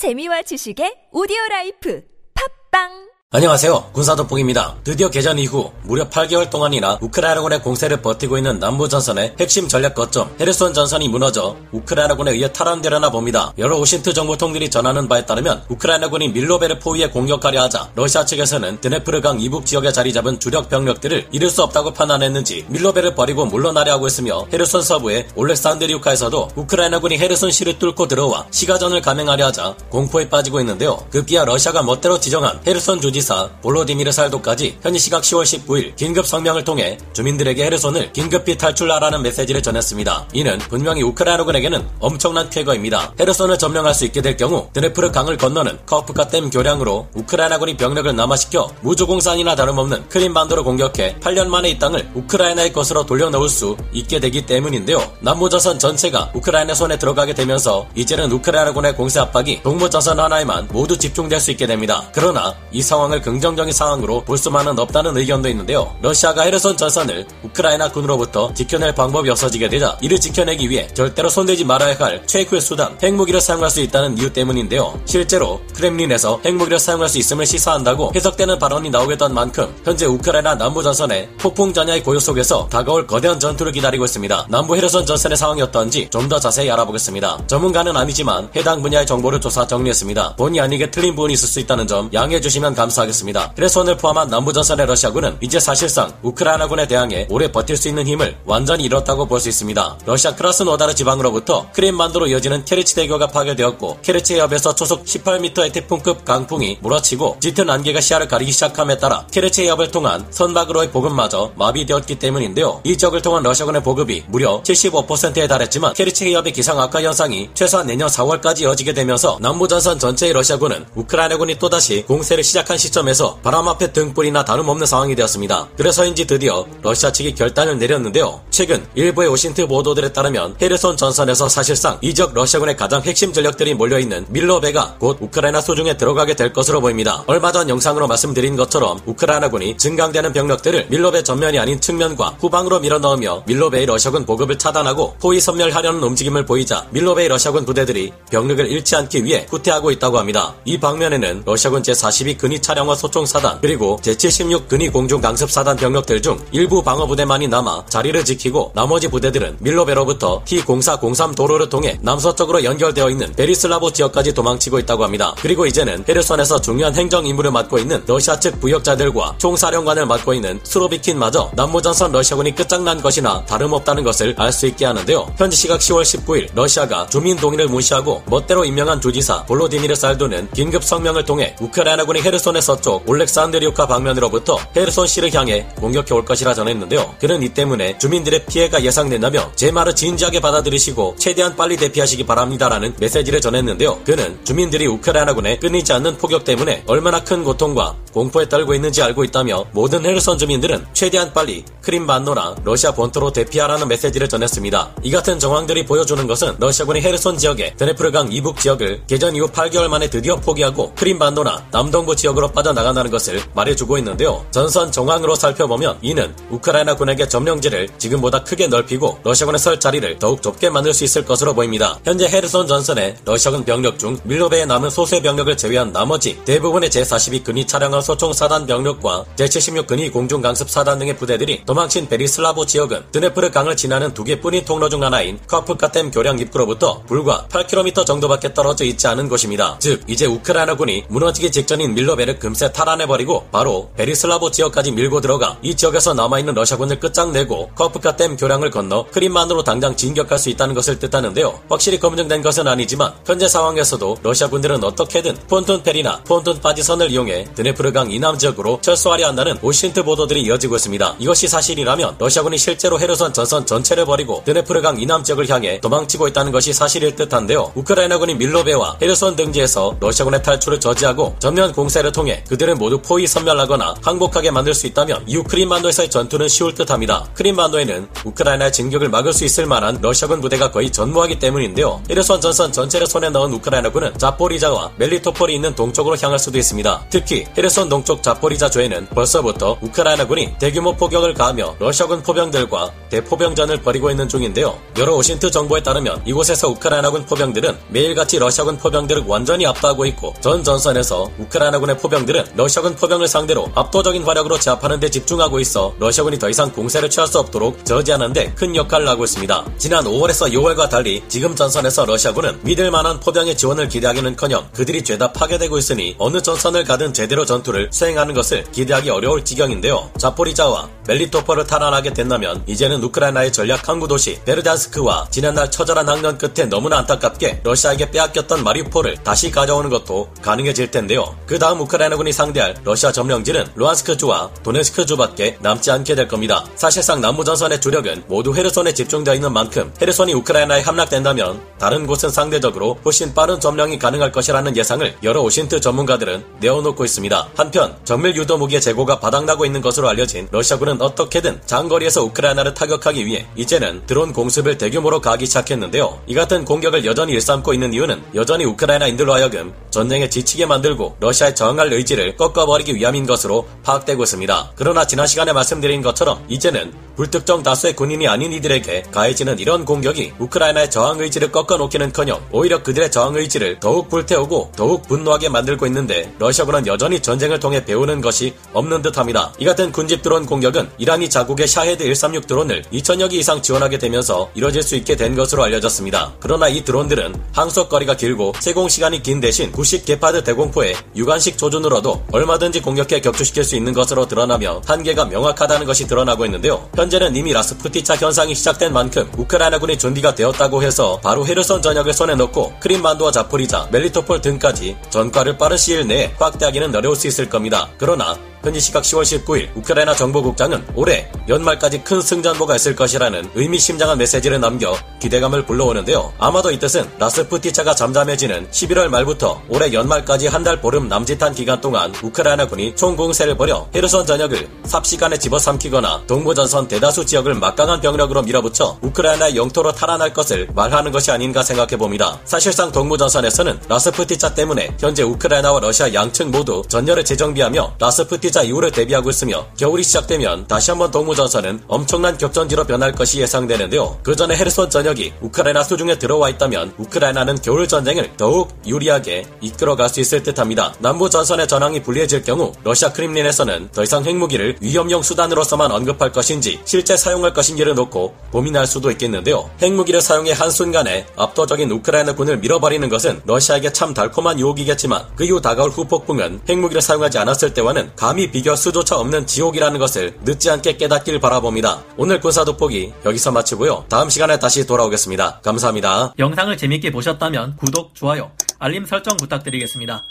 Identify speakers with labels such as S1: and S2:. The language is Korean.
S1: 재미와 지식의 오디오 라이프. 팟빵
S2: 안녕하세요. 군사도폭입니다. 드디어 개전 이후 무려 8개월 동안이나 우크라이나군의 공세를 버티고 있는 남부전선의 핵심 전략 거점 헤르손 전선이 무너져 우크라이나군에 의해 탈환되려나 봅니다. 여러 OSINT 정보통들이 전하는 바에 따르면 우크라이나군이 밀로베를 포위해 공격하려 하자 러시아 측에서는 드네프르강 이북 지역에 자리 잡은 주력 병력들을 잃을 수 없다고 판단했는지 밀로베를 버리고 물러나려 하고 있으며 헤르손 서부의 올렉산드리우카에서도 우크라이나군이 헤르손 시를 뚫고 들어와 시가전을 감행하려 하자 공포에 빠지고 있는데요. 급기야 러시아가 멋대로 지정한 헤르손 주지 지사 볼로디미르 살도까지 현지 시각 10월 19일 긴급 성명을 통해 주민들에게 헤르손을 긴급히 탈출하라는 메시지를 전했습니다. 이는 분명히 우크라이나군에게는 엄청난 쾌거입니다. 헤르손을 점령할 수 있게 될 경우 드네프르 강을 건너는 커프카 댐 교량으로 우크라이나군이 병력을 남하시켜 무조공산이나 다름없는 크림반도를 공격해 8년 만에 이 땅을 우크라이나의 것으로 돌려놓을 수 있게 되기 때문인데요. 남부조선 전체가 우크라이나 손에 들어가게 되면서 이제는 우크라이나군의 공세 압박이 동부조선 하나에만 모두 집중될 수 있게 됩니다. 그러나 이 상황 상황을 긍정적인 상황으로 볼 수만은 없다는 의견도 있는데요. 러시아가 헤르손 전선을 우크라이나 군으로부터 지켜낼 방법이 없어지게 되자 이를 지켜내기 위해 절대로 손대지 말아야 할 최고의 수단 핵무기를 사용할 수 있다는 이유 때문인데요. 실제로 크렘린에서 핵무기를 사용할 수 있음을 시사한다고 해석되는 발언이 나오게 된 만큼 현재 우크라이나 남부 전선의 폭풍 전야의 고요 속에서 다가올 거대한 전투를 기다리고 있습니다. 남부 헤르손 전선의 상황이 어떤지 좀 더 자세히 알아보겠습니다. 전문가는 아니지만 해당 분야의 정보를 조사 정리했습니다. 본의 아니게 틀린 부분이 있을 수 있다는 점 양해해 주시면 감사하겠습 니다. 하겠습니다. 헤르손을 포함한 남부전선의 러시아군은 이제 사실상 우크라이나군에 대항해 오래 버틸 수 있는 힘을 완전히 잃었다고 볼 수 있습니다. 러시아 크라스노다르 지방으로부터 크림반도로 이어지는 케르치 대교가 파괴되었고 케르치 해협에서 초속 18m의 태풍급 강풍이 몰아치고 짙은 안개가 시야를 가리기 시작함에 따라 케르치 해협을 통한 선박으로의 보급마저 마비되었기 때문인데요. 이 지역을 통한 러시아군의 보급이 무려 75%에 달했지만 케르치 해협의 기상 악화 현상이 최소한 내년 4월까지 이어지게 되면서 남부전선 전체의 러시아군은 우크라이나군이 또다시 공세를 시작한 시점 시점에서 바람 앞에 등불이나 다름없는 상황이 되었습니다. 그래서인지 드디어 러시아 측이 결단을 내렸는데요. 최근 일부의 OSINT 보도들에 따르면 헤르손 전선에서 사실상 이 지역 러시아군의 가장 핵심 전력들이 몰려있는 밀로베가 곧 우크라이나 수중에 들어가게 될 것으로 보입니다. 얼마 전 영상으로 말씀드린 것처럼 우크라이나군이 증강되는 병력들을 밀로베 전면이 아닌 측면과 후방으로 밀어넣으며 밀로베의 러시아군 보급을 차단하고 포위 섬멸하려는 움직임을 보이자 밀로베의 러시아군 부대들이 병력을 잃지 않기 위해 후퇴하고 있다고 합니다. 이 방면에는 러시아군 제42 근위 차량 차량화 소총사단 그리고 제76 근위 공중 강습사단 병력들 중 일부 방어부대만이 남아 자리를 지키고 나머지 부대들은 밀로베로부터 T0403 도로를 통해 남서쪽으로 연결되어 있는 베리슬라보 지역까지 도망치고 있다고 합니다. 그리고 이제는 헤르손에서 중요한 행정 임무를 맡고 있는 러시아 측 부역자들과 총사령관을 맡고 있는 수로비킨마저 남부전선 러시아군이 끝장난 것이나 다름없다는 것을 알 수 있게 하는데요. 현지 시각 10월 19일 러시아가 주민 동의를 무시하고 멋대로 임명한 주지사 볼로디미르 살도는 긴급 성명을 통해 우크라이나군이 헤르손에 서 서쪽 올렉산드리오카 방면으로부터 헤르손시를 향해 공격해 올 것이라 전했는데요. 그는 이 때문에 주민들의 피해가 예상된다며 제 말을 진지하게 받아들이시고 최대한 빨리 대피하시기 바랍니다라는 메시지를 전했는데요. 그는 주민들이 우크라이나군의 끊이지 않는 포격 때문에 얼마나 큰 고통과 공포에 떨고 있는지 알고 있다며 모든 헤르손 주민들은 최대한 빨리 크림반도나 러시아 본토로 대피하라는 메시지를 전했습니다. 이 같은 정황들이 보여주는 것은 러시아군이 헤르손 지역의 드네프르강 이북 지역을 개전 이후 8개월 만에 드디어 포기하고 크림반도나 남동부 지역으 로 빠져나간다는 것을 말해주고 있는데요. 전선 정황으로 살펴보면 이는 우크라이나 군에게 점령지를 지금보다 크게 넓히고 러시아군의 설 자리를 더욱 좁게 만들 수 있을 것으로 보입니다. 현재 헤르손 전선에 러시아군 병력 중 밀로베에 남은 소수의 병력을 제외한 나머지 대부분의 제42 근위 차량화 소총 사단 병력과 제76 근위 공중 강습 사단 등의 부대들이 도망친 베리슬라보 지역은 드네프르 강을 지나는 두 개뿐인 통로 중 하나인 카프카 댐 교량 입구로부터 불과 8km 정도밖에 떨어져 있지 않은 곳입니다. 즉 이제 우크라이나군이 무너지기 직전인 밀로베를 금세 탈환해버리고 바로 베리슬라보 지역까지 밀고 들어가 이 지역에서 남아있는 러시아군을 끝장내고 카프카 댐 교량을 건너 크림반도로 당장 진격할 수 있다는 것을 뜻하는데요. 확실히 검증된 것은 아니지만 현재 상황에서도 러시아군들은 어떻게든 pontoon 페리나 pontoon 바지선을 이용해 드네프르강 이남 지역으로 철수하려 한다는 OSINT 보도들이 이어지고 있습니다. 이것이 사실이라면 러시아군이 실제로 헤르손 전선 전체를 버리고 드네프르강 이남 지역을 향해 도망치고 있다는 것이 사실일 듯한데요. 우크라이나군이 밀로베와 헤르손 등지에서 러시아군의 탈출을 저지하고 전면 공세를 통해 그들을 모두 포위 섬멸하거나 항복하게 만들 수 있다면 이후 크림반도에서의 전투는 쉬울 듯합니다. 크림반도에는 우크라이나의 진격을 막을 수 있을 만한 러시아군 부대가 거의 전무하기 때문인데요. 헤르손 전선 전체를 손에 넣은 우크라이나군은 자포리자와 멜리토폴이 있는 동쪽으로 향할 수도 있습니다. 특히 헤르손 동쪽 자포리자주에는 벌써부터 우크라이나군이 대규모 포격을 가하며 러시아군 포병들과 대포병전을 벌이고 있는 중인데요. 여러 OSINT 정보에 따르면 이곳에서 우크라이나군 포병들은 매일같이 러시아군 포병들을 완전히 압도하고 있고 전 전선에서 우크라이나군의 포병 들은 러시아군 포병을 상대로 압도적인 화력으로 제압하는 데 집중하고 있어 러시아군이 더 이상 공세를 취할 수 없도록 저지하는 데 큰 역할을 하고 있습니다. 지난 5월에서 6월과 달리 지금 전선에서 러시아군은 믿을 만한 포병의 지원을 기대하기는커녕 그들이 죄다 파괴되고 있으니 어느 전선을 가든 제대로 전투를 수행하는 것을 기대하기 어려울 지경인데요. 자포리자와 멜리토폴을 탈환하게 된다면 이제는 우크라이나의 전략 항구 도시 베르단스크와 지난날 처절한 학년 끝에 너무나 안타깝게 러시아에게 빼앗겼던 마리우폴을 다시 가져오는 것도 가능해질 텐데요. 그 다음 우크라이나 군이 상대할 러시아 점령지는 루안스크주와 도네스크주밖에 남지 않게 될 겁니다. 사실상 남부전선의 주력은 모두 헤르손에 집중되어 있는 만큼 헤르손이 우크라이나에 함락된다면 다른 곳은 상대적으로 훨씬 빠른 점령이 가능할 것이라는 예상을 여러 오신트 전문가들은 내어놓고 있습니다. 한편 정밀 유도 무기의 재고가 바닥나고 있는 것으로 알려진 러시아군은 어떻게든 장거리에서 우크라이나를 타격하기 위해 이제는 드론 공습을 대규모로 가기 시작했는데요. 이 같은 공격을 여전히 일삼고 있는 이유는 여전히 우크라이나인들로 하여금 전쟁에 지치게 만들고 러시아에 저항할 의 지를 꺾어버리기 위함인 것으로 파악되고 있습니다. 그러나 지난 시간에 말씀드린 것처럼 이제는 불특정 다수의 군인이 아닌 이들에게 가해지는 이런 공격이 우크라이나의 저항 의지를 꺾어놓기는커녕 오히려 그들의 저항 의지를 더욱 불태우고 더욱 분노하게 만들고 있는데 러시아군은 여전히 전쟁을 통해 배우는 것이 없는 듯합니다. 이 같은 군집 드론 공격은 이란이 자국의 샤헤드 136 드론을 2천여 기 이상 지원하게 되면서 이뤄질 수 있게 된 것으로 알려졌습니다. 그러나 이 드론들은 항속거리가 길고 체공 시간이 긴 대신 구식 게파드 대공포의 육안식 조준 으로도 얼마든지 공격해 격추시킬 수 있는 것으로 드러나며 한계가 명확하다는 것이 드러나고 있는데요. 현재는 이미 라스푸티차 현상이 시작된 만큼 우크라이나군이 준비가 되었다고 해서 바로 헤르손 전역을 손에 넣고 크림반도와 자포리자, 멜리토폴 등까지 전과를 빠른 시일 내에 확대하기는 어려울 수 있을 겁니다. 그러나 현지 시각 10월 19일 우크라이나 정보국장은 올해 연말까지 큰 승전보가 있을 것이라는 의미심장한 메시지를 남겨 기대감을 불러오는데요. 아마도 이 뜻은 라스푸티차가 잠잠해지는 11월 말부터 올해 연말까지 한 달 보름 남짓한 기간 동안 우크라이나 군이 총공세를 벌여 헤르손 전역을 삽시간에 집어삼키거나 동부전선 대다수 지역을 막강한 병력으로 밀어붙여 우크라이나의 영토로 탈환할 것을 말하는 것이 아닌가 생각해 봅니다. 사실상 동부전선에서는 라스푸티차 때문에 현재 우크라이나와 러시아 양측 모두 전열을 재정비하며 라스푸티차 이후를 대비하고 있으며 겨울이 시작되면 다시 한번 동부전선은 엄청난 격전지로 변할 것이 예상되는데요. 그 전에 헤르손 전역이 우크라이나 수중에 들어와 있다면 우크라이나는 겨울 전쟁을 더욱 유리하게 이끌어갈 수 있을 듯합니다. 남부 전선의 전황이 불리해질 경우 러시아 크림린에서는 더 이상 핵무기를 위험용 수단으로서만 언급할 것인지 실제 사용할 것인지를 놓고 고민할 수도 있겠는데요. 핵무기를 사용해 한순간에 압도적인 우크라이나 군을 밀어버리는 것은 러시아에게 참 달콤한 유혹이겠지만 그 이후 다가올 후폭풍은 핵무기를 사용하지 않았을 때와는 감히 비교 수조차 없는 지옥이라는 것을 늦지 않게 깨닫길 바라봅니다. 오늘 군사 돋보기 여기서 마치고요. 다음 시간에 다시 돌아오겠습니다. 감사합니다.
S3: 영상을 재밌게 보셨다면 구독, 좋아요, 알림 설정 부탁드리겠습니다.